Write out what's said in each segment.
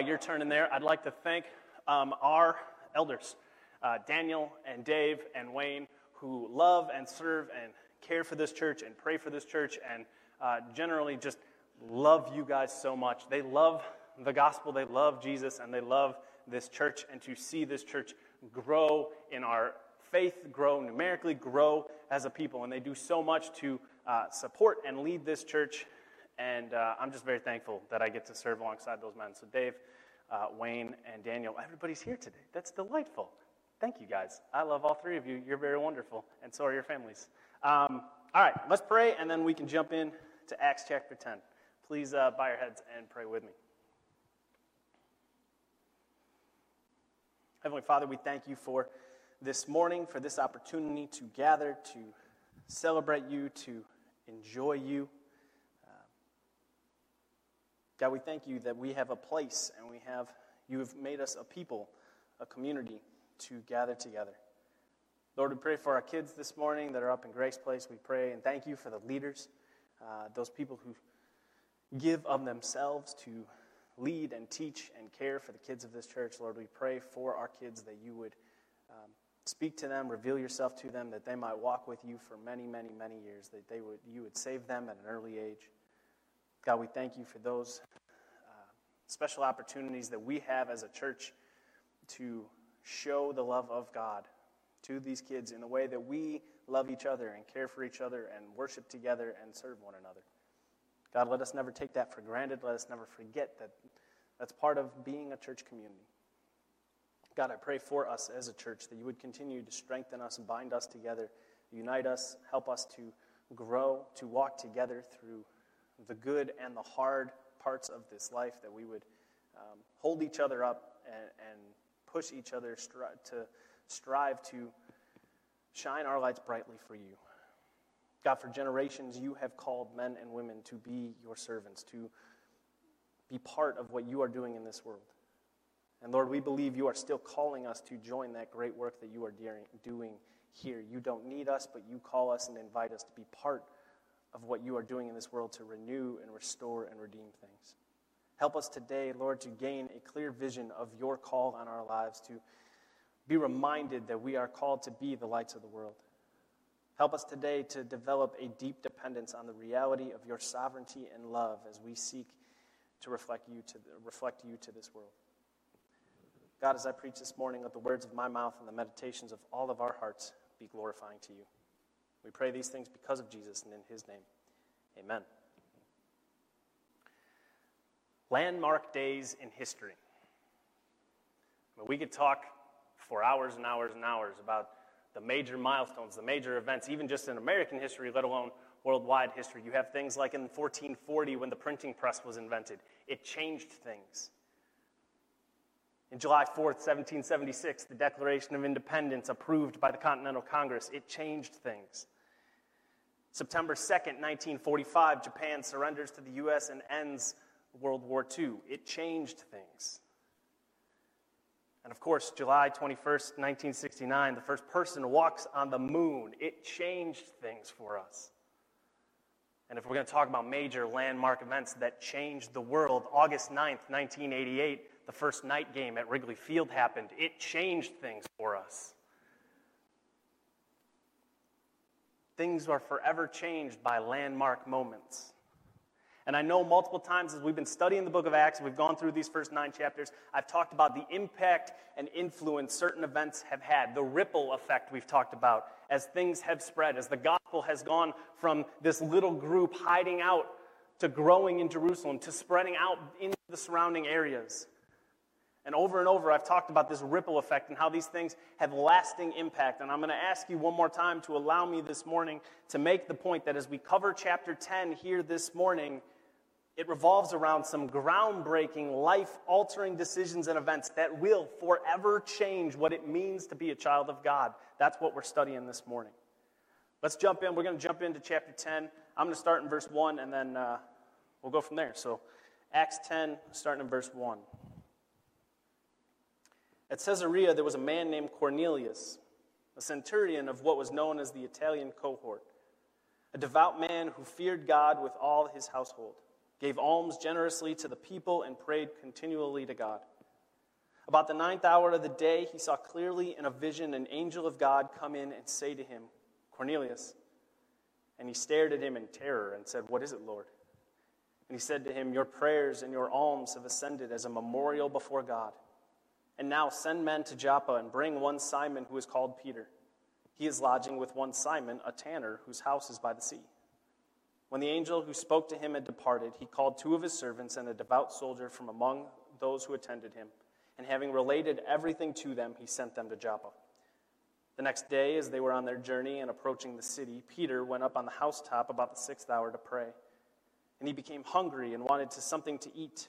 while you're turning there, I'd like to thank um, our elders, uh, Daniel and Dave and Wayne, who love and serve and care for this church and pray for this church and uh, generally just love you guys so much. They love the gospel, they love Jesus, and they love this church. And to see this church grow in our faith, grow numerically, grow as a people. And they do so much to uh, support and lead this church. And uh, I'm just very thankful that I get to serve alongside those men. So, Dave, uh, Wayne, and Daniel, everybody's here today. That's delightful. Thank you, guys. I love all three of you. You're very wonderful, and so are your families. Um, all right, let's pray, and then we can jump in to Acts chapter 10. Please uh, bow your heads and pray with me. Heavenly Father, we thank you for this morning, for this opportunity to gather, to celebrate you, to enjoy you. God, we thank you that we have a place and we have, you have made us a people, a community to gather together. Lord, we pray for our kids this morning that are up in Grace Place. We pray and thank you for the leaders, uh, those people who give of themselves to lead and teach and care for the kids of this church. Lord, we pray for our kids that you would um, speak to them, reveal yourself to them, that they might walk with you for many, many, many years, that they would, you would save them at an early age. God, we thank you for those uh, special opportunities that we have as a church to show the love of God to these kids in the way that we love each other and care for each other and worship together and serve one another. God, let us never take that for granted. Let us never forget that that's part of being a church community. God, I pray for us as a church that you would continue to strengthen us and bind us together, unite us, help us to grow, to walk together through the good and the hard parts of this life, that we would um, hold each other up and, and push each other stri- to strive to shine our lights brightly for you. God, for generations, you have called men and women to be your servants, to be part of what you are doing in this world. And Lord, we believe you are still calling us to join that great work that you are doing here. You don't need us, but you call us and invite us to be part of what you are doing in this world to renew and restore and redeem things. Help us today, Lord, to gain a clear vision of your call on our lives, to be reminded that we are called to be the lights of the world. Help us today to develop a deep dependence on the reality of your sovereignty and love as we seek to reflect you to, reflect you to this world. God, as I preach this morning, let the words of my mouth and the meditations of all of our hearts be glorifying to you. We pray these things because of Jesus and in his name. Amen. Landmark days in history. We could talk for hours and hours and hours about the major milestones, the major events, even just in American history, let alone worldwide history. You have things like in 1440 when the printing press was invented, it changed things. In July 4th, 1776, the Declaration of Independence, approved by the Continental Congress, it changed things. September 2nd, 1945, Japan surrenders to the U.S. and ends World War II. It changed things. And of course, July 21st, 1969, the first person walks on the moon. It changed things for us. And if we're going to talk about major landmark events that changed the world, August 9th, 1988, the first night game at Wrigley Field happened. It changed things for us. Things are forever changed by landmark moments. And I know multiple times as we've been studying the book of Acts, we've gone through these first nine chapters, I've talked about the impact and influence certain events have had, the ripple effect we've talked about as things have spread, as the gospel has gone from this little group hiding out to growing in Jerusalem, to spreading out into the surrounding areas. And over and over, I've talked about this ripple effect and how these things have lasting impact. And I'm going to ask you one more time to allow me this morning to make the point that as we cover chapter 10 here this morning, it revolves around some groundbreaking, life altering decisions and events that will forever change what it means to be a child of God. That's what we're studying this morning. Let's jump in. We're going to jump into chapter 10. I'm going to start in verse 1 and then uh, we'll go from there. So, Acts 10, starting in verse 1. At Caesarea, there was a man named Cornelius, a centurion of what was known as the Italian cohort, a devout man who feared God with all his household gave alms generously to the people, and prayed continually to God. About the ninth hour of the day, he saw clearly in a vision an angel of God come in and say to him, Cornelius. And he stared at him in terror and said, What is it, Lord? And he said to him, Your prayers and your alms have ascended as a memorial before God. And now send men to Joppa and bring one Simon who is called Peter. He is lodging with one Simon, a tanner, whose house is by the sea. When the angel who spoke to him had departed, he called two of his servants and a devout soldier from among those who attended him. And having related everything to them, he sent them to Joppa. The next day, as they were on their journey and approaching the city, Peter went up on the housetop about the sixth hour to pray and he became hungry and wanted to something to eat.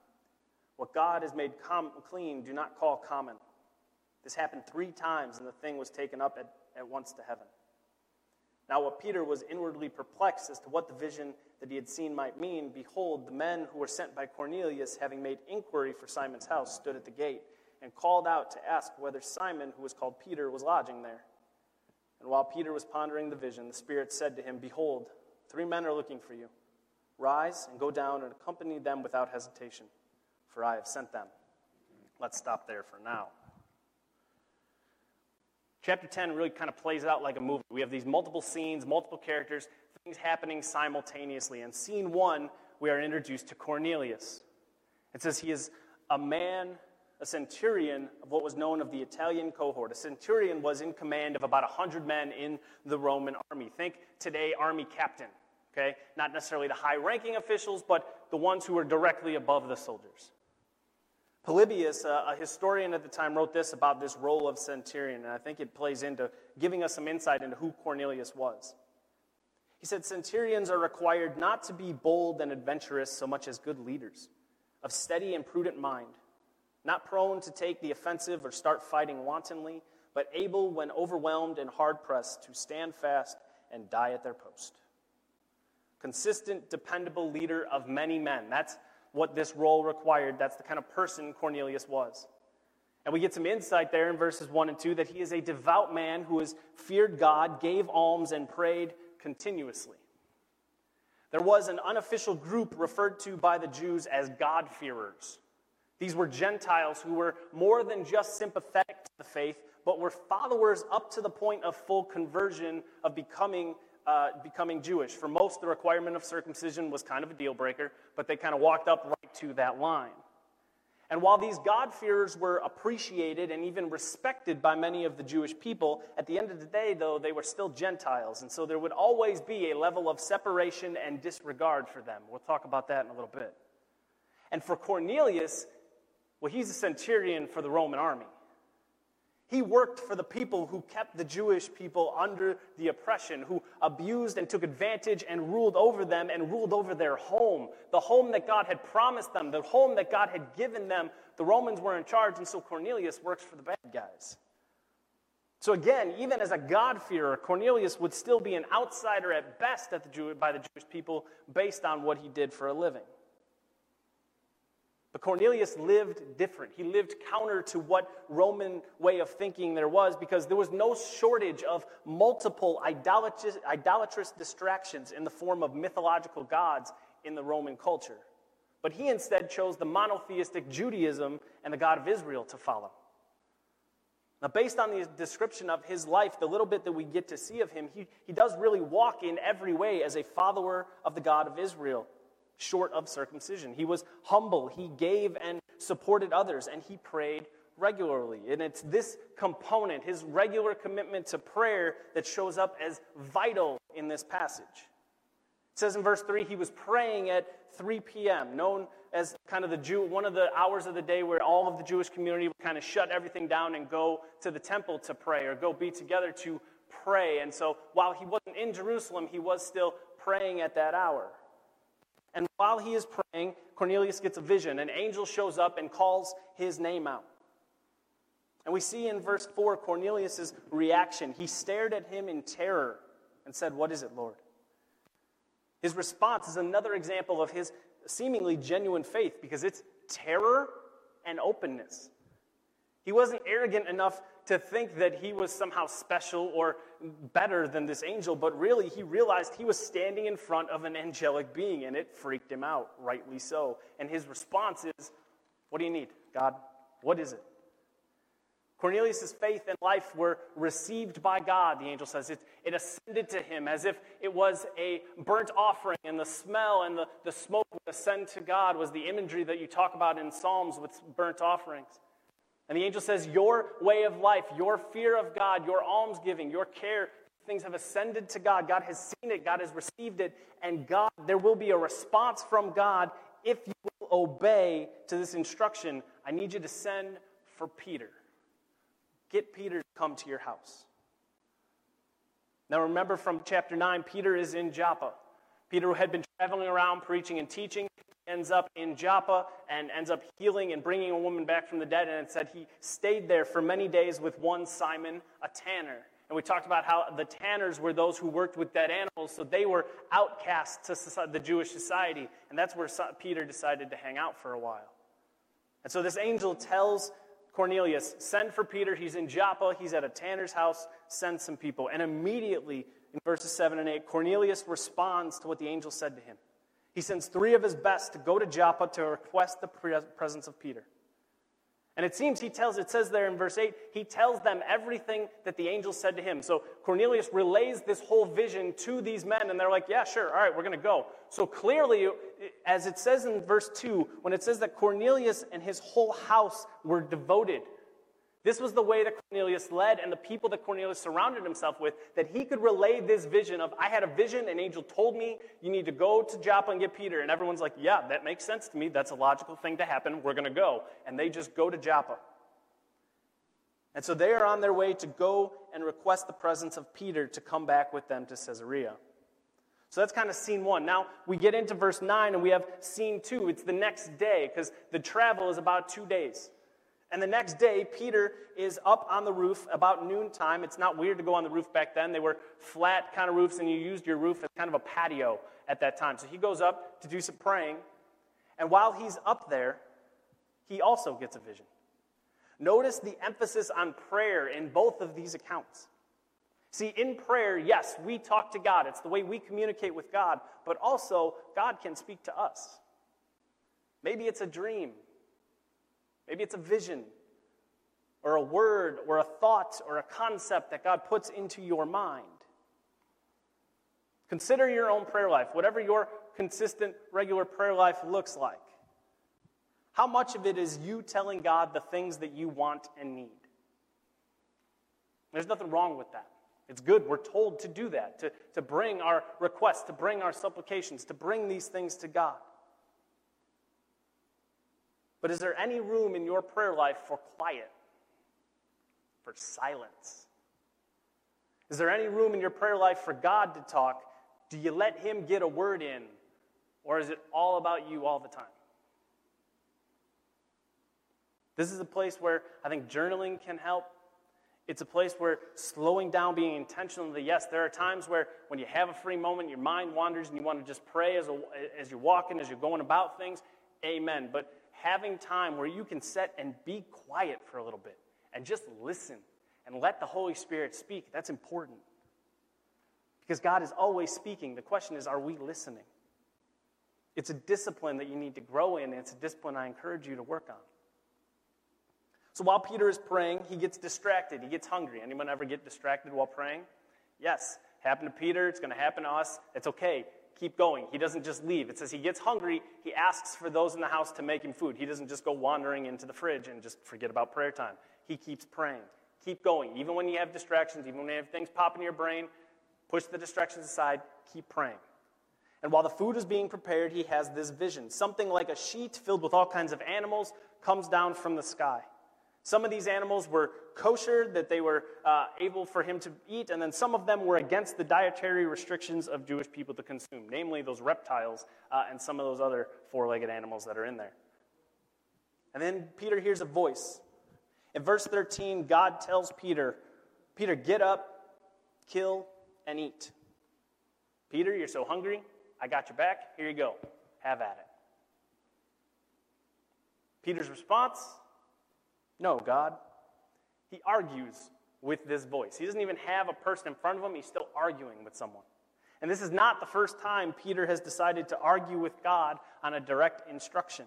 What God has made com- clean, do not call common. This happened three times, and the thing was taken up at, at once to heaven. Now, what Peter was inwardly perplexed as to what the vision that he had seen might mean, behold, the men who were sent by Cornelius, having made inquiry for Simon's house, stood at the gate and called out to ask whether Simon, who was called Peter, was lodging there. And while Peter was pondering the vision, the Spirit said to him, Behold, three men are looking for you. Rise and go down and accompany them without hesitation for I have sent them. Let's stop there for now. Chapter 10 really kind of plays out like a movie. We have these multiple scenes, multiple characters, things happening simultaneously. In scene one, we are introduced to Cornelius. It says he is a man, a centurion of what was known of the Italian cohort. A centurion was in command of about 100 men in the Roman army. Think today, army captain, okay? Not necessarily the high ranking officials, but the ones who were directly above the soldiers. Polybius, uh, a historian at the time, wrote this about this role of centurion, and I think it plays into giving us some insight into who Cornelius was. He said, Centurions are required not to be bold and adventurous so much as good leaders, of steady and prudent mind, not prone to take the offensive or start fighting wantonly, but able, when overwhelmed and hard pressed, to stand fast and die at their post. Consistent, dependable leader of many men. That's what this role required. That's the kind of person Cornelius was. And we get some insight there in verses 1 and 2 that he is a devout man who has feared God, gave alms, and prayed continuously. There was an unofficial group referred to by the Jews as God-fearers. These were Gentiles who were more than just sympathetic to the faith, but were followers up to the point of full conversion, of becoming uh, becoming Jewish. For most, the requirement of circumcision was kind of a deal breaker, but they kind of walked up right to that line. And while these God-fearers were appreciated and even respected by many of the Jewish people, at the end of the day, though, they were still Gentiles. And so there would always be a level of separation and disregard for them. We'll talk about that in a little bit. And for Cornelius, well, he's a centurion for the Roman army. He worked for the people who kept the Jewish people under the oppression, who abused and took advantage and ruled over them and ruled over their home, the home that God had promised them, the home that God had given them. The Romans were in charge, and so Cornelius works for the bad guys. So again, even as a God-fearer, Cornelius would still be an outsider at best at the Jew- by the Jewish people based on what he did for a living. But Cornelius lived different. He lived counter to what Roman way of thinking there was because there was no shortage of multiple idolatrous, idolatrous distractions in the form of mythological gods in the Roman culture. But he instead chose the monotheistic Judaism and the God of Israel to follow. Now, based on the description of his life, the little bit that we get to see of him, he, he does really walk in every way as a follower of the God of Israel short of circumcision. He was humble, he gave and supported others, and he prayed regularly. And it's this component, his regular commitment to prayer, that shows up as vital in this passage. It says in verse 3 he was praying at 3 p.m., known as kind of the Jew, one of the hours of the day where all of the Jewish community would kind of shut everything down and go to the temple to pray or go be together to pray. And so while he wasn't in Jerusalem, he was still praying at that hour. And while he is praying, Cornelius gets a vision. An angel shows up and calls his name out. And we see in verse 4 Cornelius' reaction. He stared at him in terror and said, What is it, Lord? His response is another example of his seemingly genuine faith because it's terror and openness. He wasn't arrogant enough to think that he was somehow special or better than this angel, but really he realized he was standing in front of an angelic being, and it freaked him out, rightly so. And his response is, What do you need, God? What is it? Cornelius' faith and life were received by God, the angel says. It, it ascended to him as if it was a burnt offering, and the smell and the, the smoke would ascend to God, was the imagery that you talk about in Psalms with burnt offerings. And the angel says, Your way of life, your fear of God, your almsgiving, your care, things have ascended to God. God has seen it, God has received it, and God, there will be a response from God if you will obey to this instruction. I need you to send for Peter. Get Peter to come to your house. Now, remember from chapter 9, Peter is in Joppa. Peter had been traveling around preaching and teaching ends up in Joppa and ends up healing and bringing a woman back from the dead. And it said he stayed there for many days with one Simon, a tanner. And we talked about how the tanners were those who worked with dead animals, so they were outcasts to the Jewish society. And that's where Peter decided to hang out for a while. And so this angel tells Cornelius, Send for Peter. He's in Joppa. He's at a tanner's house. Send some people. And immediately, in verses 7 and 8, Cornelius responds to what the angel said to him. He sends three of his best to go to Joppa to request the presence of Peter. And it seems he tells, it says there in verse 8, he tells them everything that the angel said to him. So Cornelius relays this whole vision to these men, and they're like, yeah, sure, all right, we're going to go. So clearly, as it says in verse 2, when it says that Cornelius and his whole house were devoted this was the way that Cornelius led and the people that Cornelius surrounded himself with, that he could relay this vision of, I had a vision, an angel told me you need to go to Joppa and get Peter. And everyone's like, yeah, that makes sense to me. That's a logical thing to happen. We're going to go. And they just go to Joppa. And so they are on their way to go and request the presence of Peter to come back with them to Caesarea. So that's kind of scene one. Now we get into verse 9 and we have scene two. It's the next day because the travel is about two days. And the next day, Peter is up on the roof about noontime. It's not weird to go on the roof back then. They were flat kind of roofs, and you used your roof as kind of a patio at that time. So he goes up to do some praying. And while he's up there, he also gets a vision. Notice the emphasis on prayer in both of these accounts. See, in prayer, yes, we talk to God. It's the way we communicate with God, but also God can speak to us. Maybe it's a dream. Maybe it's a vision or a word or a thought or a concept that God puts into your mind. Consider your own prayer life, whatever your consistent, regular prayer life looks like. How much of it is you telling God the things that you want and need? There's nothing wrong with that. It's good. We're told to do that, to, to bring our requests, to bring our supplications, to bring these things to God. But is there any room in your prayer life for quiet, for silence? Is there any room in your prayer life for God to talk? Do you let Him get a word in? Or is it all about you all the time? This is a place where I think journaling can help. It's a place where slowing down, being intentional. Yes, there are times where when you have a free moment, your mind wanders and you want to just pray as, a, as you're walking, as you're going about things. Amen. But having time where you can sit and be quiet for a little bit and just listen and let the Holy Spirit speak, that's important. Because God is always speaking. The question is, are we listening? It's a discipline that you need to grow in, and it's a discipline I encourage you to work on. So while Peter is praying, he gets distracted. He gets hungry. Anyone ever get distracted while praying? Yes. Happened to Peter. It's going to happen to us. It's okay keep going. He doesn't just leave. It says he gets hungry, he asks for those in the house to make him food. He doesn't just go wandering into the fridge and just forget about prayer time. He keeps praying. Keep going. Even when you have distractions, even when you have things pop in your brain, push the distractions aside, keep praying. And while the food is being prepared, he has this vision. Something like a sheet filled with all kinds of animals comes down from the sky. Some of these animals were kosher, that they were uh, able for him to eat, and then some of them were against the dietary restrictions of Jewish people to consume, namely those reptiles uh, and some of those other four legged animals that are in there. And then Peter hears a voice. In verse 13, God tells Peter, Peter, get up, kill, and eat. Peter, you're so hungry. I got your back. Here you go. Have at it. Peter's response no, God. He argues with this voice. He doesn't even have a person in front of him, he's still arguing with someone. And this is not the first time Peter has decided to argue with God on a direct instruction.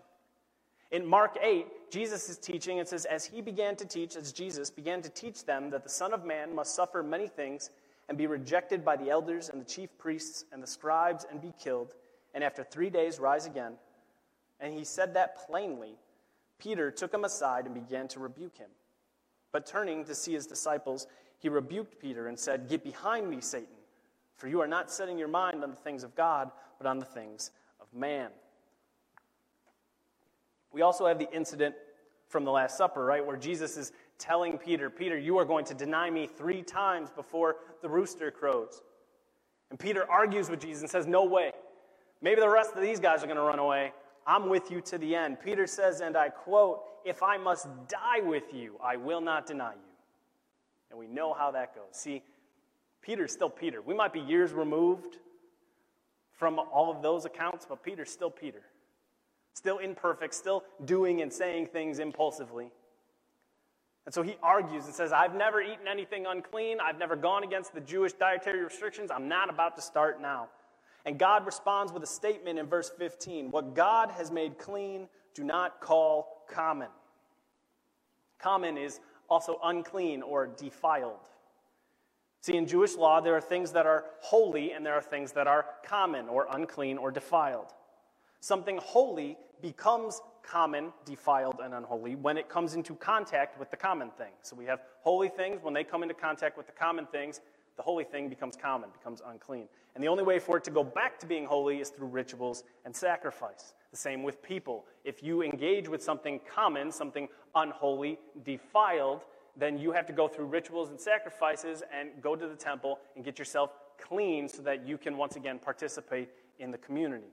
In Mark 8, Jesus is teaching. It says, As he began to teach, as Jesus began to teach them that the Son of Man must suffer many things and be rejected by the elders and the chief priests and the scribes and be killed, and after three days rise again. And he said that plainly Peter took him aside and began to rebuke him. But turning to see his disciples, he rebuked Peter and said, Get behind me, Satan, for you are not setting your mind on the things of God, but on the things of man. We also have the incident from the Last Supper, right, where Jesus is telling Peter, Peter, you are going to deny me three times before the rooster crows. And Peter argues with Jesus and says, No way. Maybe the rest of these guys are going to run away. I'm with you to the end. Peter says, and I quote, If I must die with you, I will not deny you. And we know how that goes. See, Peter's still Peter. We might be years removed from all of those accounts, but Peter's still Peter. Still imperfect, still doing and saying things impulsively. And so he argues and says, I've never eaten anything unclean. I've never gone against the Jewish dietary restrictions. I'm not about to start now. And God responds with a statement in verse 15 What God has made clean, do not call common. Common is also unclean or defiled. See, in Jewish law, there are things that are holy and there are things that are common or unclean or defiled. Something holy becomes common, defiled, and unholy when it comes into contact with the common thing. So we have holy things. When they come into contact with the common things, the holy thing becomes common, becomes unclean. And the only way for it to go back to being holy is through rituals and sacrifice. The same with people. If you engage with something common, something unholy, defiled, then you have to go through rituals and sacrifices and go to the temple and get yourself clean so that you can once again participate in the community.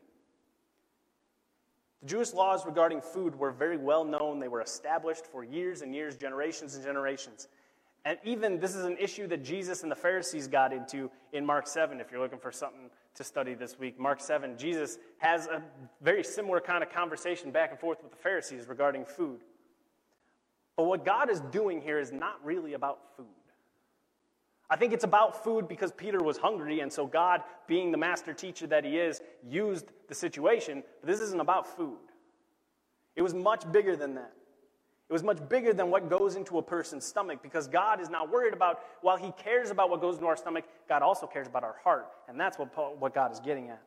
The Jewish laws regarding food were very well known. They were established for years and years, generations and generations. And even this is an issue that Jesus and the Pharisees got into in Mark 7, if you're looking for something to study this week. Mark 7, Jesus has a very similar kind of conversation back and forth with the Pharisees regarding food. But what God is doing here is not really about food. I think it's about food because Peter was hungry, and so God, being the master teacher that he is, used the situation. But this isn't about food, it was much bigger than that. It was much bigger than what goes into a person's stomach because God is not worried about, while He cares about what goes into our stomach, God also cares about our heart. And that's what, what God is getting at.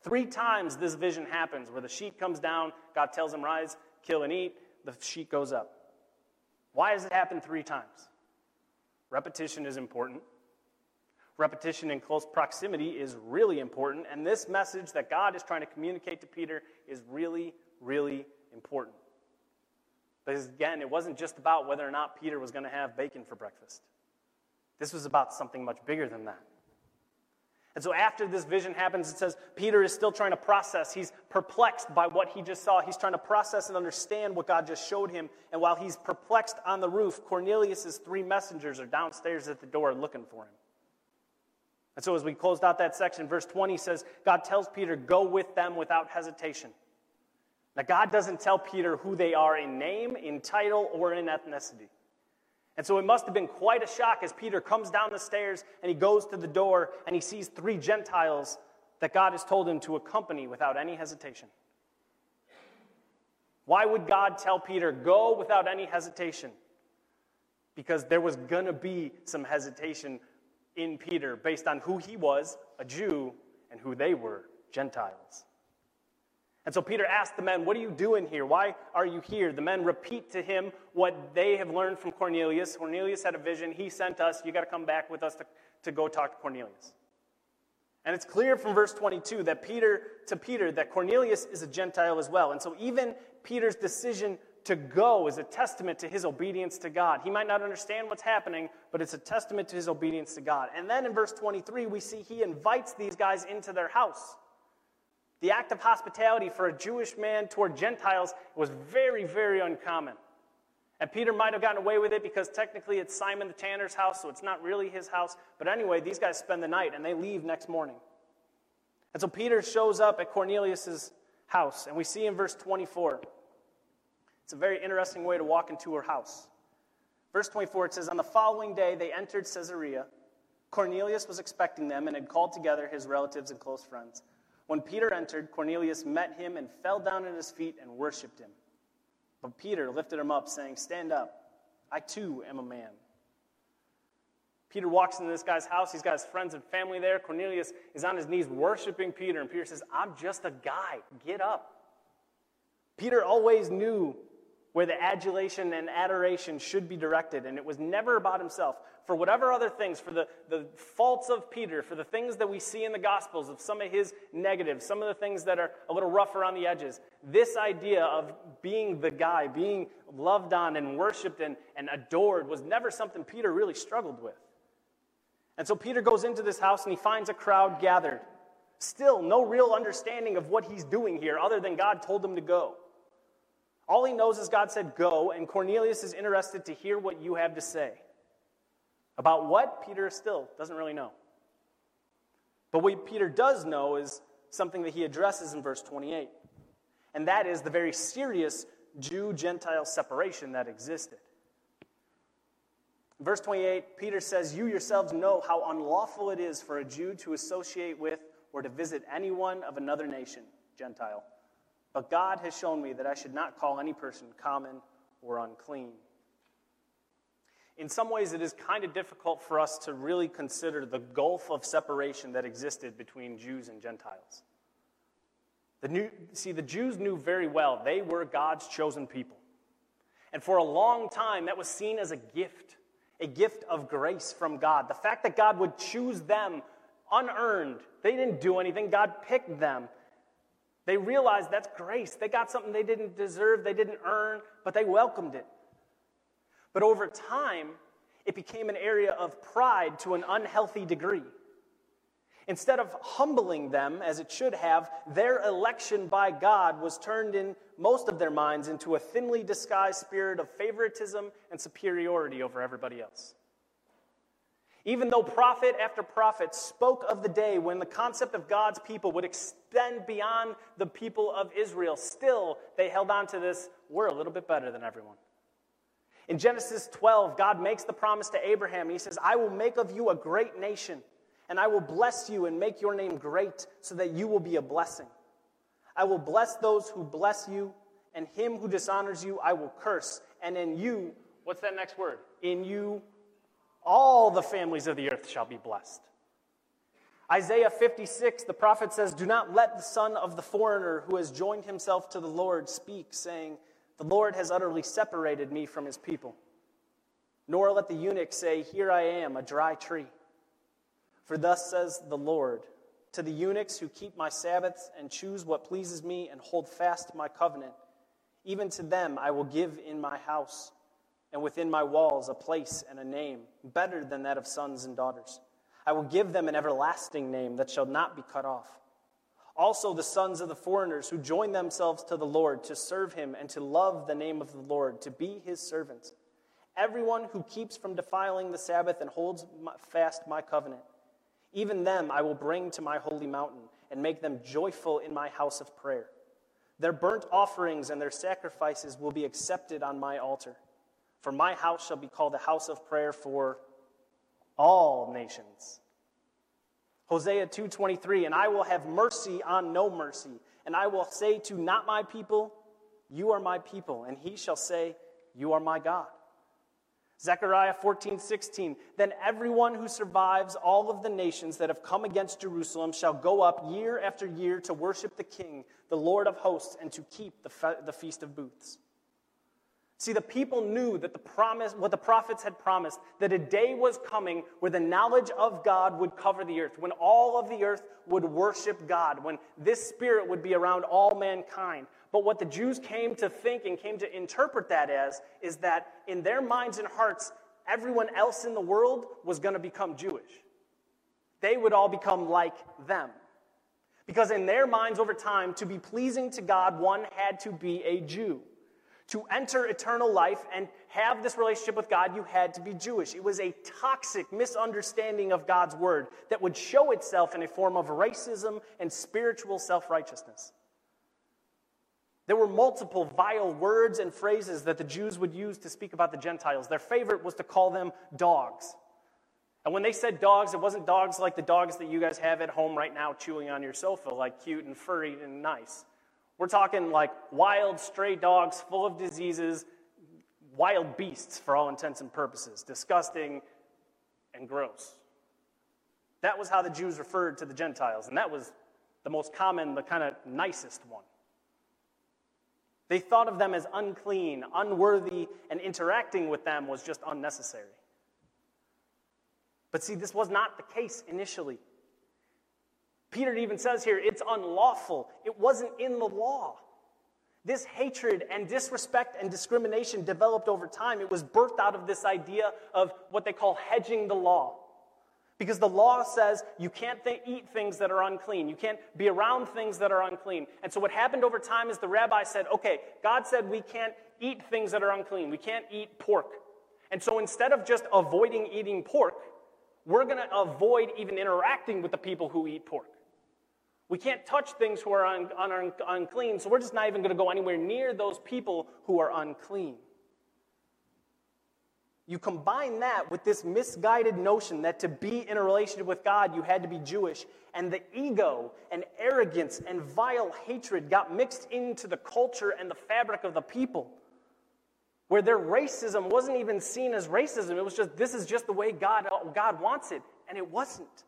Three times this vision happens where the sheet comes down, God tells him, Rise, kill, and eat. The sheet goes up. Why does it happen three times? Repetition is important. Repetition in close proximity is really important. And this message that God is trying to communicate to Peter is really, really important. Because again, it wasn't just about whether or not Peter was going to have bacon for breakfast. This was about something much bigger than that. And so after this vision happens, it says Peter is still trying to process. He's perplexed by what he just saw. He's trying to process and understand what God just showed him. And while he's perplexed on the roof, Cornelius' three messengers are downstairs at the door looking for him. And so as we closed out that section, verse 20 says, God tells Peter, Go with them without hesitation. Now, God doesn't tell Peter who they are in name, in title, or in ethnicity. And so it must have been quite a shock as Peter comes down the stairs and he goes to the door and he sees three Gentiles that God has told him to accompany without any hesitation. Why would God tell Peter, go without any hesitation? Because there was going to be some hesitation in Peter based on who he was, a Jew, and who they were, Gentiles. And so Peter asked the men, What are you doing here? Why are you here? The men repeat to him what they have learned from Cornelius. Cornelius had a vision. He sent us. You got to come back with us to, to go talk to Cornelius. And it's clear from verse 22 that Peter, to Peter, that Cornelius is a Gentile as well. And so even Peter's decision to go is a testament to his obedience to God. He might not understand what's happening, but it's a testament to his obedience to God. And then in verse 23, we see he invites these guys into their house. The act of hospitality for a Jewish man toward Gentiles was very, very uncommon. And Peter might have gotten away with it because technically it's Simon the tanner's house, so it's not really his house. But anyway, these guys spend the night and they leave next morning. And so Peter shows up at Cornelius's house, and we see in verse 24. It's a very interesting way to walk into her house. Verse 24, it says, On the following day they entered Caesarea. Cornelius was expecting them and had called together his relatives and close friends. When Peter entered, Cornelius met him and fell down at his feet and worshipped him. But Peter lifted him up, saying, Stand up. I too am a man. Peter walks into this guy's house. He's got his friends and family there. Cornelius is on his knees worshiping Peter, and Peter says, I'm just a guy. Get up. Peter always knew where the adulation and adoration should be directed, and it was never about himself. For whatever other things, for the, the faults of Peter, for the things that we see in the Gospels, of some of his negatives, some of the things that are a little rough around the edges, this idea of being the guy, being loved on and worshiped and, and adored, was never something Peter really struggled with. And so Peter goes into this house and he finds a crowd gathered. Still, no real understanding of what he's doing here, other than God told him to go. All he knows is God said, Go, and Cornelius is interested to hear what you have to say. About what? Peter still doesn't really know. But what Peter does know is something that he addresses in verse 28, and that is the very serious Jew Gentile separation that existed. verse 28, Peter says, You yourselves know how unlawful it is for a Jew to associate with or to visit anyone of another nation, Gentile. But God has shown me that I should not call any person common or unclean. In some ways, it is kind of difficult for us to really consider the gulf of separation that existed between Jews and Gentiles. The new, see, the Jews knew very well they were God's chosen people. And for a long time, that was seen as a gift, a gift of grace from God. The fact that God would choose them unearned, they didn't do anything, God picked them they realized that's grace. They got something they didn't deserve, they didn't earn, but they welcomed it. But over time, it became an area of pride to an unhealthy degree. Instead of humbling them as it should have, their election by God was turned in most of their minds into a thinly disguised spirit of favoritism and superiority over everybody else. Even though prophet after prophet spoke of the day when the concept of God's people would extend beyond the people of Israel, still they held on to this we're a little bit better than everyone. In Genesis 12, God makes the promise to Abraham. He says, I will make of you a great nation, and I will bless you and make your name great so that you will be a blessing. I will bless those who bless you, and him who dishonors you I will curse. And in you, what's that next word? In you all the families of the earth shall be blessed. Isaiah 56, the prophet says, Do not let the son of the foreigner who has joined himself to the Lord speak, saying, The Lord has utterly separated me from his people. Nor let the eunuch say, Here I am, a dry tree. For thus says the Lord to the eunuchs who keep my Sabbaths and choose what pleases me and hold fast my covenant, even to them I will give in my house and within my walls a place and a name, better than that of sons and daughters. I will give them an everlasting name that shall not be cut off. Also, the sons of the foreigners who join themselves to the Lord to serve him and to love the name of the Lord, to be his servants. Everyone who keeps from defiling the Sabbath and holds fast my covenant, even them I will bring to my holy mountain and make them joyful in my house of prayer. Their burnt offerings and their sacrifices will be accepted on my altar. For my house shall be called a house of prayer for all nations. Hosea 2:23 and I will have mercy on no mercy and I will say to not my people you are my people and he shall say you are my God. Zechariah 14, 16. Then everyone who survives all of the nations that have come against Jerusalem shall go up year after year to worship the King, the Lord of hosts, and to keep the, fe- the Feast of Booths. See, the people knew that the promise, what the prophets had promised, that a day was coming where the knowledge of God would cover the earth, when all of the earth would worship God, when this spirit would be around all mankind. But what the Jews came to think and came to interpret that as is that in their minds and hearts, everyone else in the world was going to become Jewish. They would all become like them. Because in their minds over time, to be pleasing to God, one had to be a Jew. To enter eternal life and have this relationship with God, you had to be Jewish. It was a toxic misunderstanding of God's word that would show itself in a form of racism and spiritual self righteousness. There were multiple vile words and phrases that the Jews would use to speak about the Gentiles. Their favorite was to call them dogs. And when they said dogs, it wasn't dogs like the dogs that you guys have at home right now chewing on your sofa, like cute and furry and nice. We're talking like wild, stray dogs full of diseases, wild beasts for all intents and purposes, disgusting and gross. That was how the Jews referred to the Gentiles, and that was the most common, the kind of nicest one. They thought of them as unclean, unworthy, and interacting with them was just unnecessary. But see, this was not the case initially. Peter even says here it's unlawful, it wasn't in the law. This hatred and disrespect and discrimination developed over time. It was birthed out of this idea of what they call hedging the law. Because the law says you can't th- eat things that are unclean. You can't be around things that are unclean. And so what happened over time is the rabbi said, okay, God said we can't eat things that are unclean. We can't eat pork. And so instead of just avoiding eating pork, we're going to avoid even interacting with the people who eat pork. We can't touch things who are un- un- unclean, so we're just not even going to go anywhere near those people who are unclean. You combine that with this misguided notion that to be in a relationship with God, you had to be Jewish, and the ego and arrogance and vile hatred got mixed into the culture and the fabric of the people where their racism wasn't even seen as racism. It was just, this is just the way God, God wants it. And it wasn't.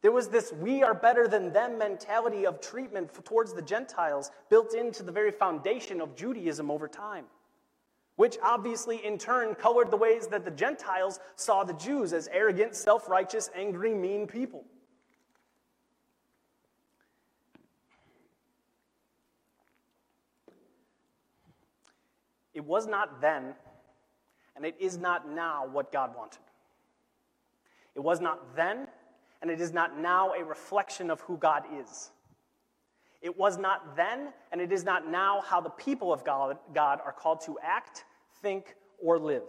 There was this we are better than them mentality of treatment towards the Gentiles built into the very foundation of Judaism over time, which obviously in turn colored the ways that the Gentiles saw the Jews as arrogant, self righteous, angry, mean people. It was not then, and it is not now what God wanted. It was not then, and it is not now a reflection of who God is. It was not then, and it is not now how the people of God, God are called to act, think, or live.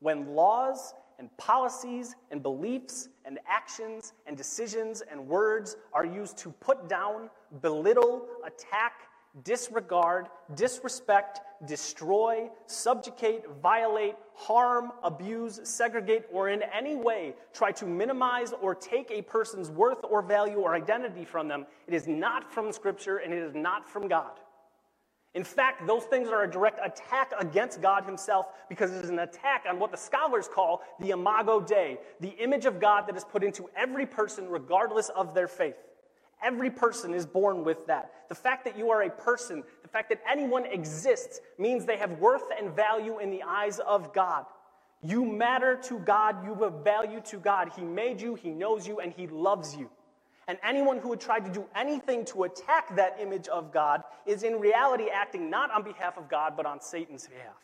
When laws and policies and beliefs and actions and decisions and words are used to put down, belittle, attack, disregard, disrespect, destroy, subjugate, violate, harm, abuse, segregate, or in any way try to minimize or take a person's worth or value or identity from them, it is not from Scripture and it is not from God. In fact, those things are a direct attack against God Himself because it is an attack on what the scholars call the imago Dei, the image of God that is put into every person regardless of their faith. Every person is born with that. The fact that you are a person, the fact that anyone exists, means they have worth and value in the eyes of God. You matter to God, you have value to God. He made you, He knows you, and He loves you. And anyone who would try to do anything to attack that image of God is in reality acting not on behalf of God, but on Satan's behalf.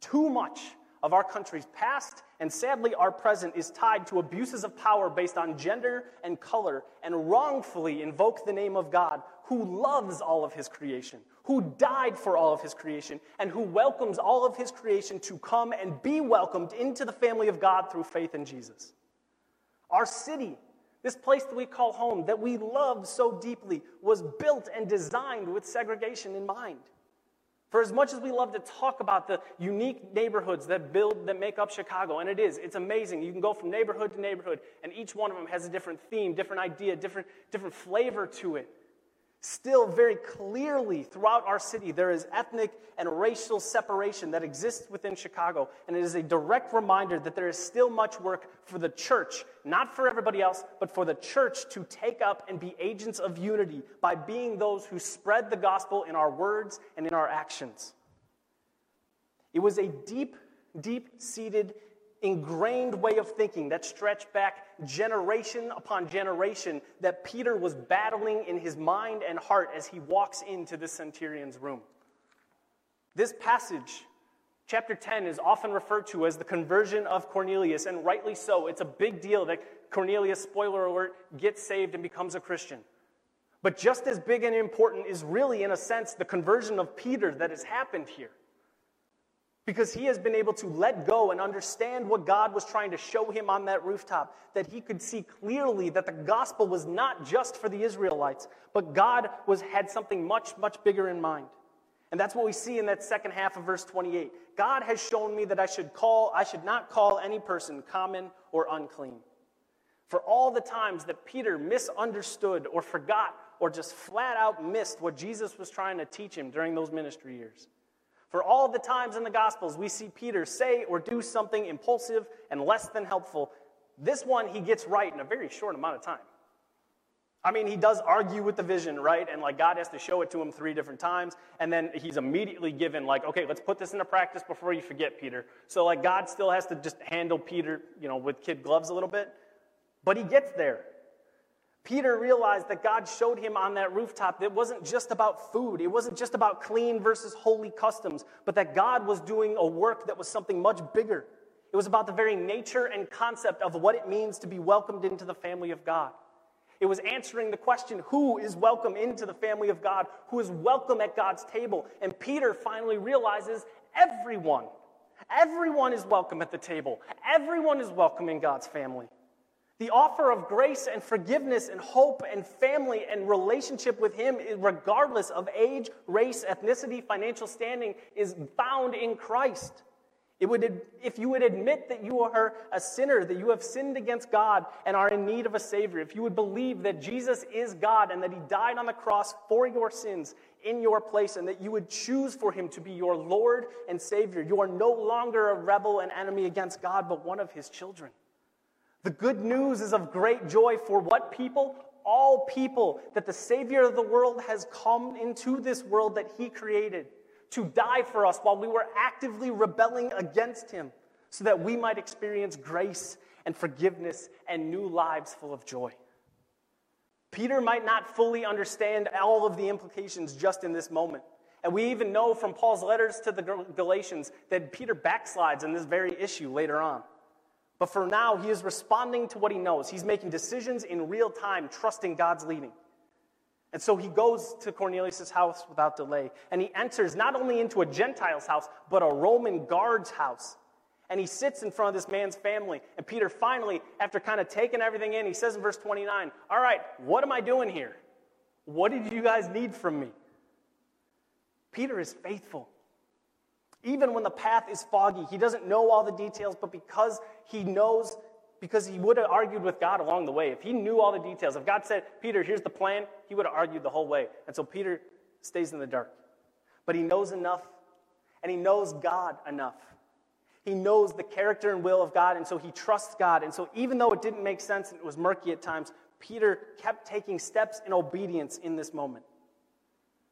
Too much of our country's past and sadly our present is tied to abuses of power based on gender and color and wrongfully invoke the name of God who loves all of his creation, who died for all of his creation, and who welcomes all of his creation to come and be welcomed into the family of God through faith in Jesus. Our city, this place that we call home, that we love so deeply, was built and designed with segregation in mind. For as much as we love to talk about the unique neighborhoods that build, that make up Chicago, and it is, it's amazing. You can go from neighborhood to neighborhood, and each one of them has a different theme, different idea, different, different flavor to it. Still, very clearly throughout our city, there is ethnic and racial separation that exists within Chicago. And it is a direct reminder that there is still much work for the church, not for everybody else, but for the church to take up and be agents of unity by being those who spread the gospel in our words and in our actions. It was a deep, deep seated ingrained way of thinking that stretched back generation upon generation that Peter was battling in his mind and heart as he walks into the centurion's room. This passage, chapter 10, is often referred to as the conversion of Cornelius, and rightly so. It's a big deal that Cornelius, spoiler alert, gets saved and becomes a Christian. But just as big and important is really, in a sense, the conversion of Peter that has happened here because he has been able to let go and understand what God was trying to show him on that rooftop, that he could see clearly that the gospel was not just for the Israelites, but God was, had something much, much bigger in mind. And that's what we see in that second half of verse 28. God has shown me that I should call, I should not call any person common or unclean. For all the times that Peter misunderstood or forgot or just flat out missed what Jesus was trying to teach him during those ministry years. For all the times in the Gospels we see Peter say or do something impulsive and less than helpful, this one he gets right in a very short amount of time. I mean, he does argue with the vision, right? And like God has to show it to him three different times. And then he's immediately given, like, okay, let's put this into practice before you forget, Peter. So, like, God still has to just handle Peter, you know, with kid gloves a little bit. But he gets there. Peter realized that God showed him on that rooftop that it wasn't just about food, it wasn't just about clean versus holy customs, but that God was doing a work that was something much bigger. It was about the very nature and concept of what it means to be welcomed into the family of God. It was answering the question who is welcome into the family of God? Who is welcome at God's table? And Peter finally realizes everyone. Everyone is welcome at the table. Everyone is welcome in God's family. The offer of grace and forgiveness and hope and family and relationship with Him, regardless of age, race, ethnicity, financial standing, is found in Christ. It would, if you would admit that you are a sinner, that you have sinned against God and are in need of a Savior, if you would believe that Jesus is God and that He died on the cross for your sins in your place, and that you would choose for Him to be your Lord and Savior, you are no longer a rebel and enemy against God, but one of His children. The good news is of great joy for what people? All people, that the Savior of the world has come into this world that He created to die for us while we were actively rebelling against Him, so that we might experience grace and forgiveness and new lives full of joy. Peter might not fully understand all of the implications just in this moment. And we even know from Paul's letters to the Galatians that Peter backslides in this very issue later on. But for now, he is responding to what he knows. He's making decisions in real time, trusting God's leading. And so he goes to Cornelius' house without delay. And he enters not only into a Gentile's house, but a Roman guard's house. And he sits in front of this man's family. And Peter finally, after kind of taking everything in, he says in verse 29, All right, what am I doing here? What did you guys need from me? Peter is faithful. Even when the path is foggy, he doesn't know all the details, but because he knows, because he would have argued with God along the way. If he knew all the details, if God said, Peter, here's the plan, he would have argued the whole way. And so Peter stays in the dark. But he knows enough, and he knows God enough. He knows the character and will of God, and so he trusts God. And so, even though it didn't make sense and it was murky at times, Peter kept taking steps in obedience in this moment.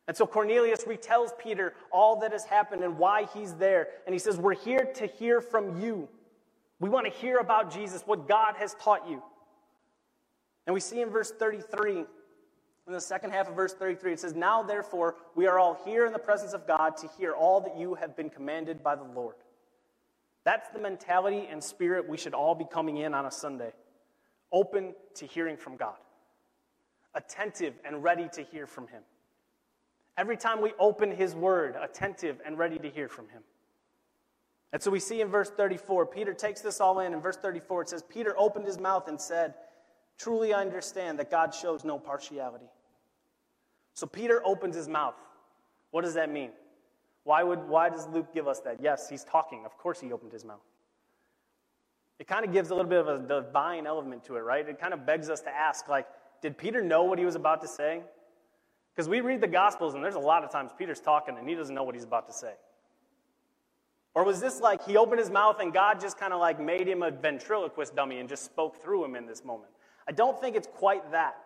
And so Cornelius retells Peter all that has happened and why he's there. And he says, We're here to hear from you. We want to hear about Jesus, what God has taught you. And we see in verse 33, in the second half of verse 33, it says, Now therefore, we are all here in the presence of God to hear all that you have been commanded by the Lord. That's the mentality and spirit we should all be coming in on a Sunday. Open to hearing from God, attentive and ready to hear from Him. Every time we open his word, attentive and ready to hear from him. And so we see in verse 34, Peter takes this all in. In verse 34, it says, Peter opened his mouth and said, Truly I understand that God shows no partiality. So Peter opens his mouth. What does that mean? Why, would, why does Luke give us that? Yes, he's talking. Of course, he opened his mouth. It kind of gives a little bit of a divine element to it, right? It kind of begs us to ask, like, did Peter know what he was about to say? Because we read the Gospels, and there's a lot of times Peter's talking and he doesn't know what he's about to say. Or was this like he opened his mouth and God just kind of like made him a ventriloquist dummy and just spoke through him in this moment? I don't think it's quite that.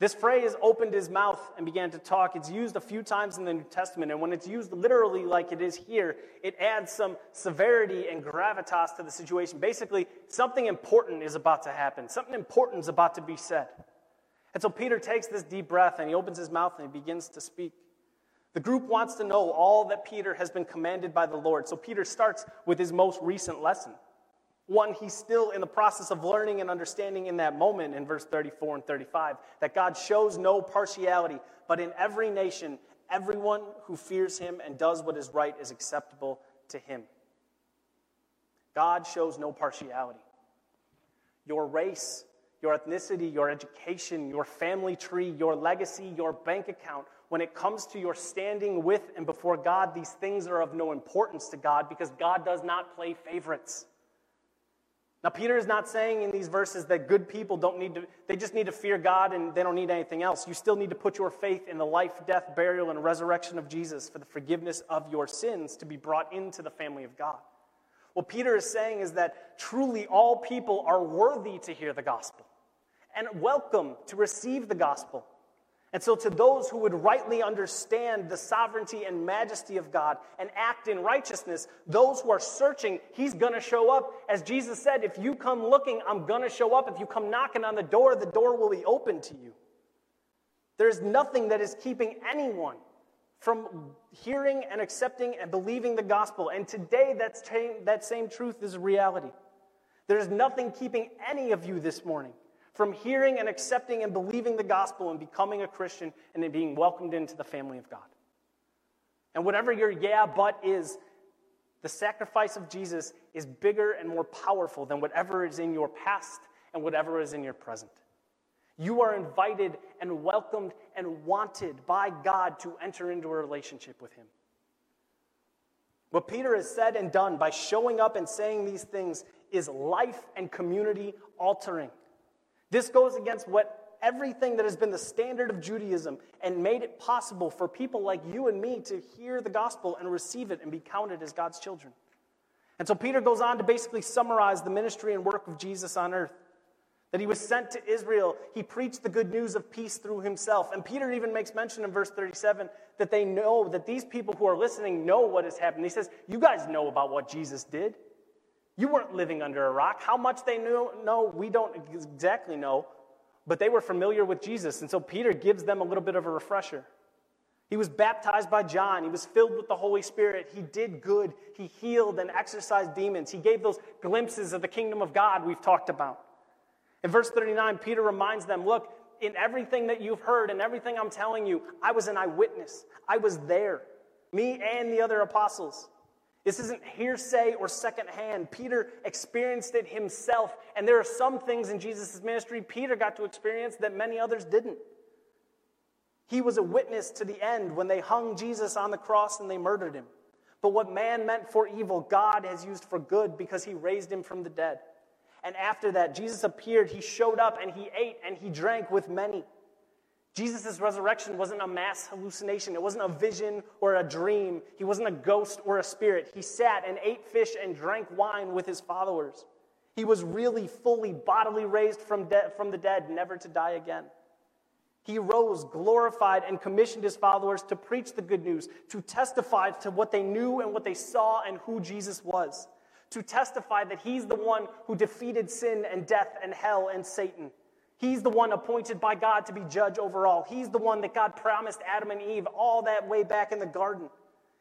This phrase opened his mouth and began to talk. It's used a few times in the New Testament, and when it's used literally like it is here, it adds some severity and gravitas to the situation. Basically, something important is about to happen, something important is about to be said. And so Peter takes this deep breath and he opens his mouth and he begins to speak. The group wants to know all that Peter has been commanded by the Lord. So Peter starts with his most recent lesson one he's still in the process of learning and understanding in that moment in verse 34 and 35 that God shows no partiality, but in every nation, everyone who fears him and does what is right is acceptable to him. God shows no partiality. Your race, your ethnicity, your education, your family tree, your legacy, your bank account, when it comes to your standing with and before God, these things are of no importance to God because God does not play favorites. Now, Peter is not saying in these verses that good people don't need to, they just need to fear God and they don't need anything else. You still need to put your faith in the life, death, burial, and resurrection of Jesus for the forgiveness of your sins to be brought into the family of God. What Peter is saying is that truly all people are worthy to hear the gospel and welcome to receive the gospel. And so, to those who would rightly understand the sovereignty and majesty of God and act in righteousness, those who are searching, He's going to show up. As Jesus said, if you come looking, I'm going to show up. If you come knocking on the door, the door will be open to you. There's nothing that is keeping anyone from hearing and accepting and believing the gospel. And today, that same, truth is reality. There's nothing keeping any of you this morning from hearing and accepting and believing the gospel and becoming a Christian and then being welcomed into the family of God. And whatever your yeah, but is, the sacrifice of Jesus is bigger and more powerful than whatever is in your past and whatever is in your present. You are invited and welcomed and wanted by God to enter into a relationship with Him. What Peter has said and done by showing up and saying these things is life and community altering. This goes against what everything that has been the standard of Judaism and made it possible for people like you and me to hear the gospel and receive it and be counted as God's children. And so Peter goes on to basically summarize the ministry and work of Jesus on earth. That he was sent to Israel, he preached the good news of peace through himself. And Peter even makes mention in verse 37 that they know, that these people who are listening know what has happened. He says, You guys know about what Jesus did. You weren't living under a rock. How much they knew, no, we don't exactly know, but they were familiar with Jesus. And so Peter gives them a little bit of a refresher. He was baptized by John. He was filled with the Holy Spirit. He did good. He healed and exorcised demons. He gave those glimpses of the kingdom of God we've talked about. In verse 39, Peter reminds them look, in everything that you've heard and everything I'm telling you, I was an eyewitness. I was there, me and the other apostles. This isn't hearsay or secondhand. Peter experienced it himself. And there are some things in Jesus' ministry Peter got to experience that many others didn't. He was a witness to the end when they hung Jesus on the cross and they murdered him. But what man meant for evil, God has used for good because he raised him from the dead. And after that, Jesus appeared, he showed up, and he ate and he drank with many. Jesus' resurrection wasn't a mass hallucination. It wasn't a vision or a dream. He wasn't a ghost or a spirit. He sat and ate fish and drank wine with his followers. He was really fully bodily raised from, de- from the dead, never to die again. He rose, glorified, and commissioned his followers to preach the good news, to testify to what they knew and what they saw and who Jesus was, to testify that he's the one who defeated sin and death and hell and Satan He's the one appointed by God to be judge over all. He's the one that God promised Adam and Eve all that way back in the garden.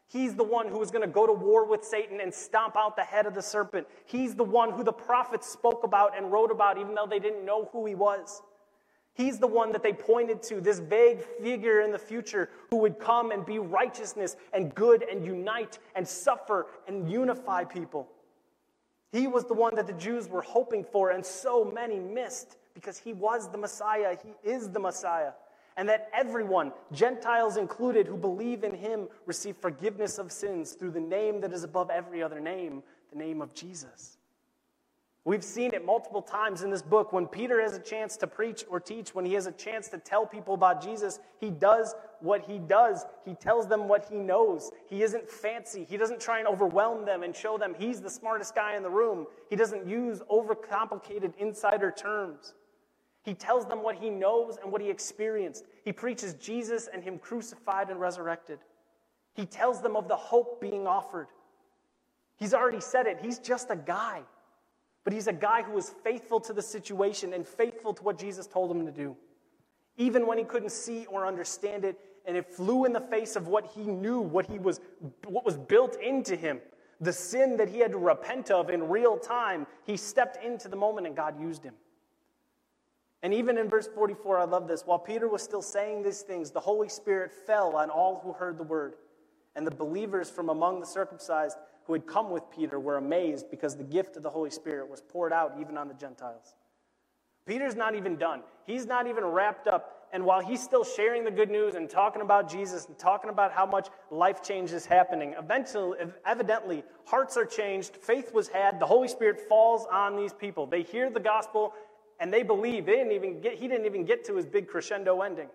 He's the one who was going to go to war with Satan and stomp out the head of the serpent. He's the one who the prophets spoke about and wrote about, even though they didn't know who he was. He's the one that they pointed to, this vague figure in the future who would come and be righteousness and good and unite and suffer and unify people. He was the one that the Jews were hoping for, and so many missed because he was the Messiah. He is the Messiah. And that everyone, Gentiles included, who believe in him receive forgiveness of sins through the name that is above every other name, the name of Jesus. We've seen it multiple times in this book. When Peter has a chance to preach or teach, when he has a chance to tell people about Jesus, he does what he does. He tells them what he knows. He isn't fancy. He doesn't try and overwhelm them and show them he's the smartest guy in the room. He doesn't use overcomplicated insider terms. He tells them what he knows and what he experienced. He preaches Jesus and him crucified and resurrected. He tells them of the hope being offered. He's already said it. He's just a guy. But he's a guy who was faithful to the situation and faithful to what Jesus told him to do. Even when he couldn't see or understand it, and it flew in the face of what he knew, what he was what was built into him, the sin that he had to repent of in real time, he stepped into the moment and God used him. And even in verse 44, I love this. While Peter was still saying these things, the Holy Spirit fell on all who heard the word. And the believers from among the circumcised who had come with Peter were amazed because the gift of the Holy Spirit was poured out even on the Gentiles. Peter's not even done. He's not even wrapped up. And while he's still sharing the good news and talking about Jesus and talking about how much life change is happening, eventually, evidently, hearts are changed, faith was had, the Holy Spirit falls on these people. They hear the gospel, and they believe. They didn't even get, he didn't even get to his big crescendo ending.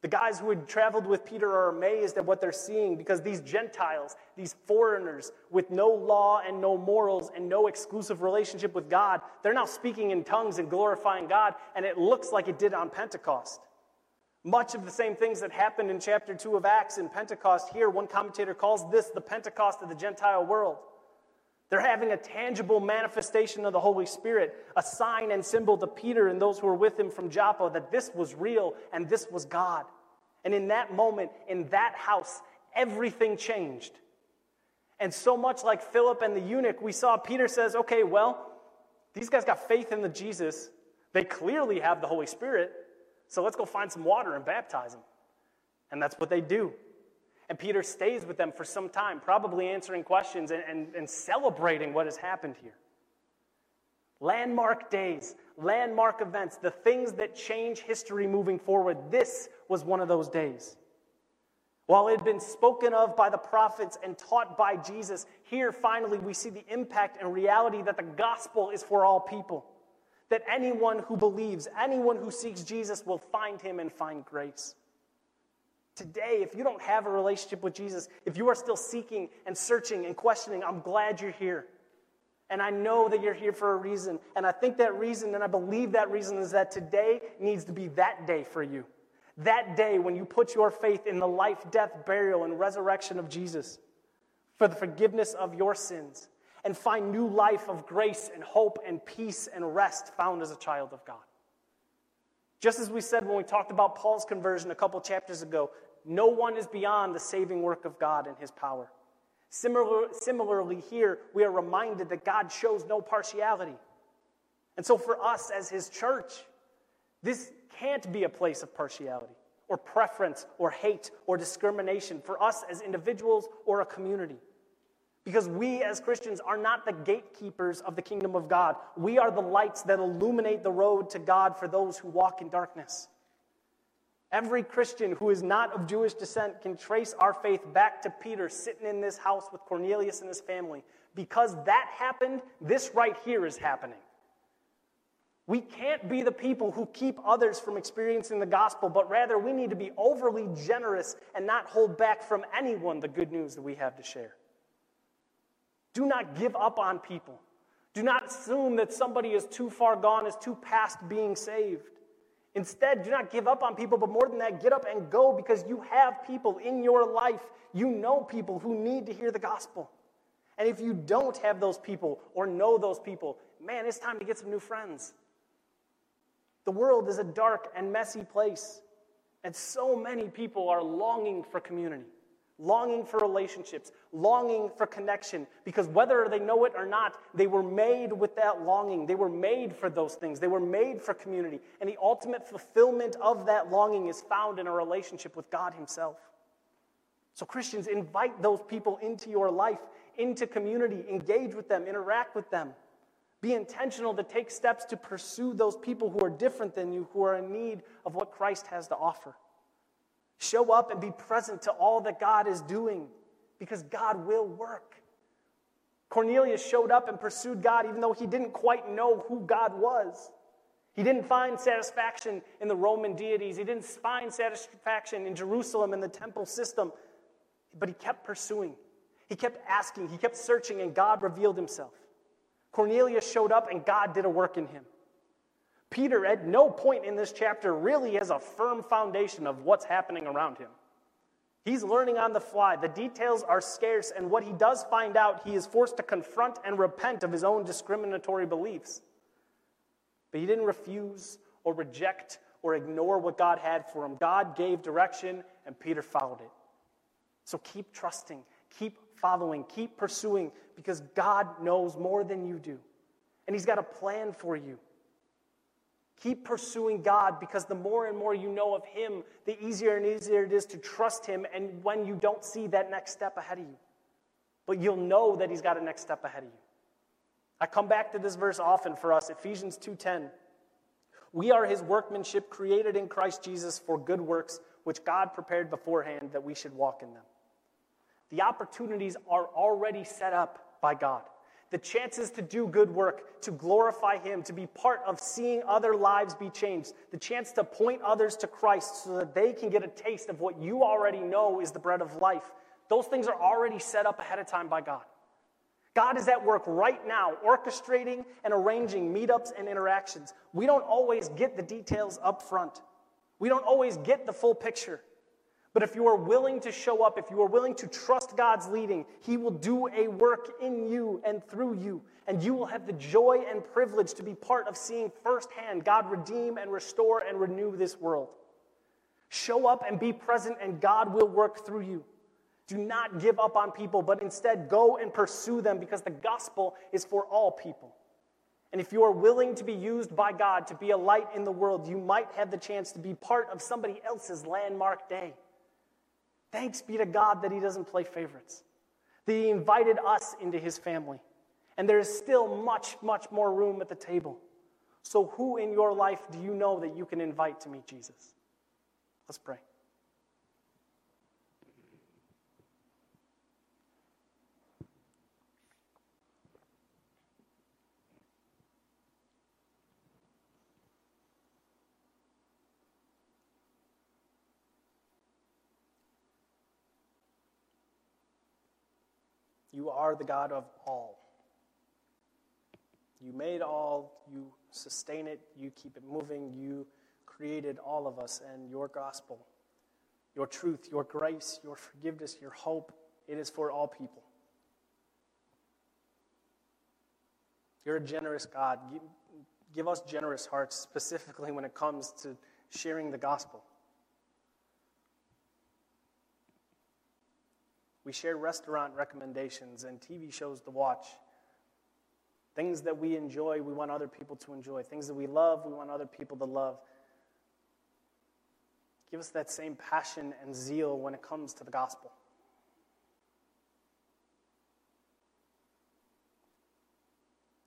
The guys who had traveled with Peter are amazed at what they're seeing because these Gentiles, these foreigners with no law and no morals and no exclusive relationship with God, they're now speaking in tongues and glorifying God, and it looks like it did on Pentecost. Much of the same things that happened in chapter 2 of Acts in Pentecost here, one commentator calls this the Pentecost of the Gentile world. They're having a tangible manifestation of the Holy Spirit, a sign and symbol to Peter and those who were with him from Joppa that this was real and this was God. And in that moment, in that house, everything changed. And so much like Philip and the eunuch, we saw Peter says, okay, well, these guys got faith in the Jesus. They clearly have the Holy Spirit. So let's go find some water and baptize them. And that's what they do. And Peter stays with them for some time, probably answering questions and, and, and celebrating what has happened here. Landmark days, landmark events, the things that change history moving forward. This was one of those days. While it had been spoken of by the prophets and taught by Jesus, here finally we see the impact and reality that the gospel is for all people. That anyone who believes, anyone who seeks Jesus will find him and find grace. Today, if you don't have a relationship with Jesus, if you are still seeking and searching and questioning, I'm glad you're here. And I know that you're here for a reason. And I think that reason, and I believe that reason, is that today needs to be that day for you. That day when you put your faith in the life, death, burial, and resurrection of Jesus for the forgiveness of your sins and find new life of grace and hope and peace and rest found as a child of God. Just as we said when we talked about Paul's conversion a couple chapters ago, no one is beyond the saving work of God and his power. Similar, similarly, here we are reminded that God shows no partiality. And so, for us as his church, this can't be a place of partiality or preference or hate or discrimination for us as individuals or a community. Because we as Christians are not the gatekeepers of the kingdom of God. We are the lights that illuminate the road to God for those who walk in darkness. Every Christian who is not of Jewish descent can trace our faith back to Peter sitting in this house with Cornelius and his family. Because that happened, this right here is happening. We can't be the people who keep others from experiencing the gospel, but rather we need to be overly generous and not hold back from anyone the good news that we have to share. Do not give up on people. Do not assume that somebody is too far gone, is too past being saved. Instead, do not give up on people, but more than that, get up and go because you have people in your life. You know people who need to hear the gospel. And if you don't have those people or know those people, man, it's time to get some new friends. The world is a dark and messy place, and so many people are longing for community longing for relationships, longing for connection, because whether they know it or not, they were made with that longing. They were made for those things. They were made for community. And the ultimate fulfillment of that longing is found in a relationship with God Himself. So, Christians, invite those people into your life, into community, engage with them, interact with them. Be intentional to take steps to pursue those people who are different than you, who are in need of what Christ has to offer. Show up and be present to all that God is doing because God will work. Cornelius showed up and pursued God even though he didn't quite know who God was. He didn't find satisfaction in the Roman deities, he didn't find satisfaction in Jerusalem and the temple system, but he kept pursuing. He kept asking, he kept searching, and God revealed himself. Cornelius showed up and God did a work in him. Peter, at no point in this chapter, really has a firm foundation of what's happening around him. He's learning on the fly. The details are scarce, and what he does find out, he is forced to confront and repent of his own discriminatory beliefs. But he didn't refuse or reject or ignore what God had for him. God gave direction, and Peter followed it. So keep trusting, keep following, keep pursuing, because God knows more than you do. And He's got a plan for you. Keep pursuing God because the more and more you know of Him, the easier and easier it is to trust Him. And when you don't see that next step ahead of you, but you'll know that He's got a next step ahead of you. I come back to this verse often for us Ephesians 2:10. We are His workmanship created in Christ Jesus for good works, which God prepared beforehand that we should walk in them. The opportunities are already set up by God the chances to do good work, to glorify Him, to be part of seeing other lives be changed, the chance to point others to Christ so that they can get a taste of what you already know is the bread of life. Those things are already set up ahead of time by God. God is at work right now, orchestrating and arranging meetups and interactions. We don't always get the details up front, we don't always get the full picture. But if you are willing to show up, if you are willing to trust God's leading, He will do a work in you and through you. And you will have the joy and privilege to be part of seeing firsthand God redeem and restore and renew this world. Show up and be present, and God will work through you. Do not give up on people, but instead go and pursue them because the gospel is for all people. And if you are willing to be used by God to be a light in the world, you might have the chance to be part of somebody else's landmark day. Thanks be to God that He doesn't play favorites, that He invited us into His family. And there is still much, much more room at the table. So, who in your life do you know that you can invite to meet Jesus? Let's pray. You are the God of all. You made all, you sustain it, you keep it moving, you created all of us, and your gospel, your truth, your grace, your forgiveness, your hope, it is for all people. You're a generous God. Give us generous hearts, specifically when it comes to sharing the gospel. We share restaurant recommendations and TV shows to watch. Things that we enjoy, we want other people to enjoy. Things that we love, we want other people to love. Give us that same passion and zeal when it comes to the gospel.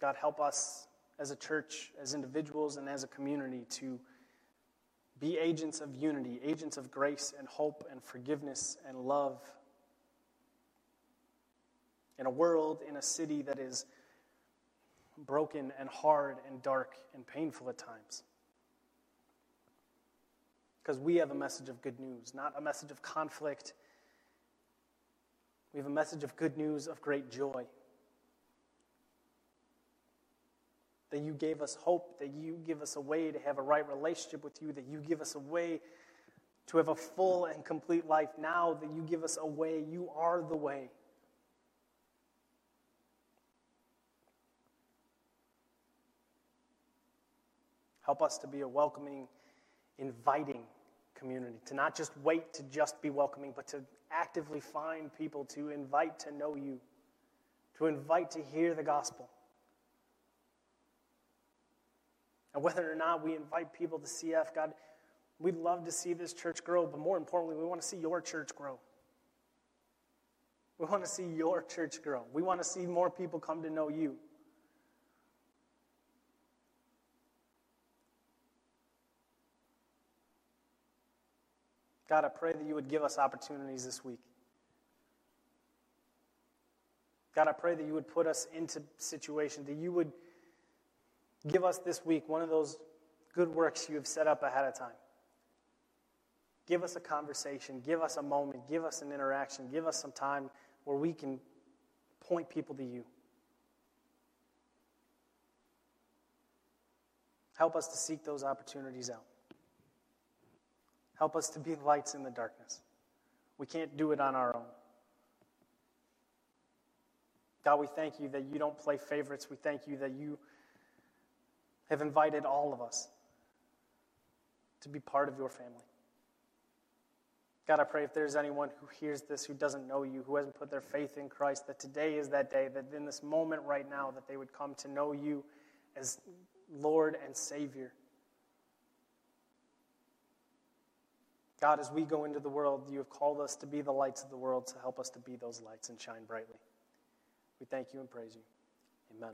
God, help us as a church, as individuals, and as a community to be agents of unity, agents of grace and hope and forgiveness and love in a world, in a city that is broken and hard and dark and painful at times. Because we have a message of good news, not a message of conflict. We have a message of good news of great joy. That you gave us hope, that you give us a way to have a right relationship with you, that you give us a way to have a full and complete life now, that you give us a way. You are the way. Help us to be a welcoming, inviting community, to not just wait to just be welcoming, but to actively find people to invite to know you, to invite to hear the gospel. And whether or not we invite people to CF, God, we'd love to see this church grow, but more importantly, we want to see your church grow. We want to see your church grow. We want to see more people come to know you. God, I pray that you would give us opportunities this week. God, I pray that you would put us into situations, that you would give us this week one of those good works you have set up ahead of time. Give us a conversation, give us a moment, give us an interaction, give us some time where we can point people to you. Help us to seek those opportunities out. Help us to be lights in the darkness. We can't do it on our own. God, we thank you that you don't play favorites. We thank you that you have invited all of us to be part of your family. God, I pray if there's anyone who hears this who doesn't know you, who hasn't put their faith in Christ, that today is that day, that in this moment right now, that they would come to know you as Lord and Savior. God, as we go into the world, you have called us to be the lights of the world, to help us to be those lights and shine brightly. We thank you and praise you. Amen.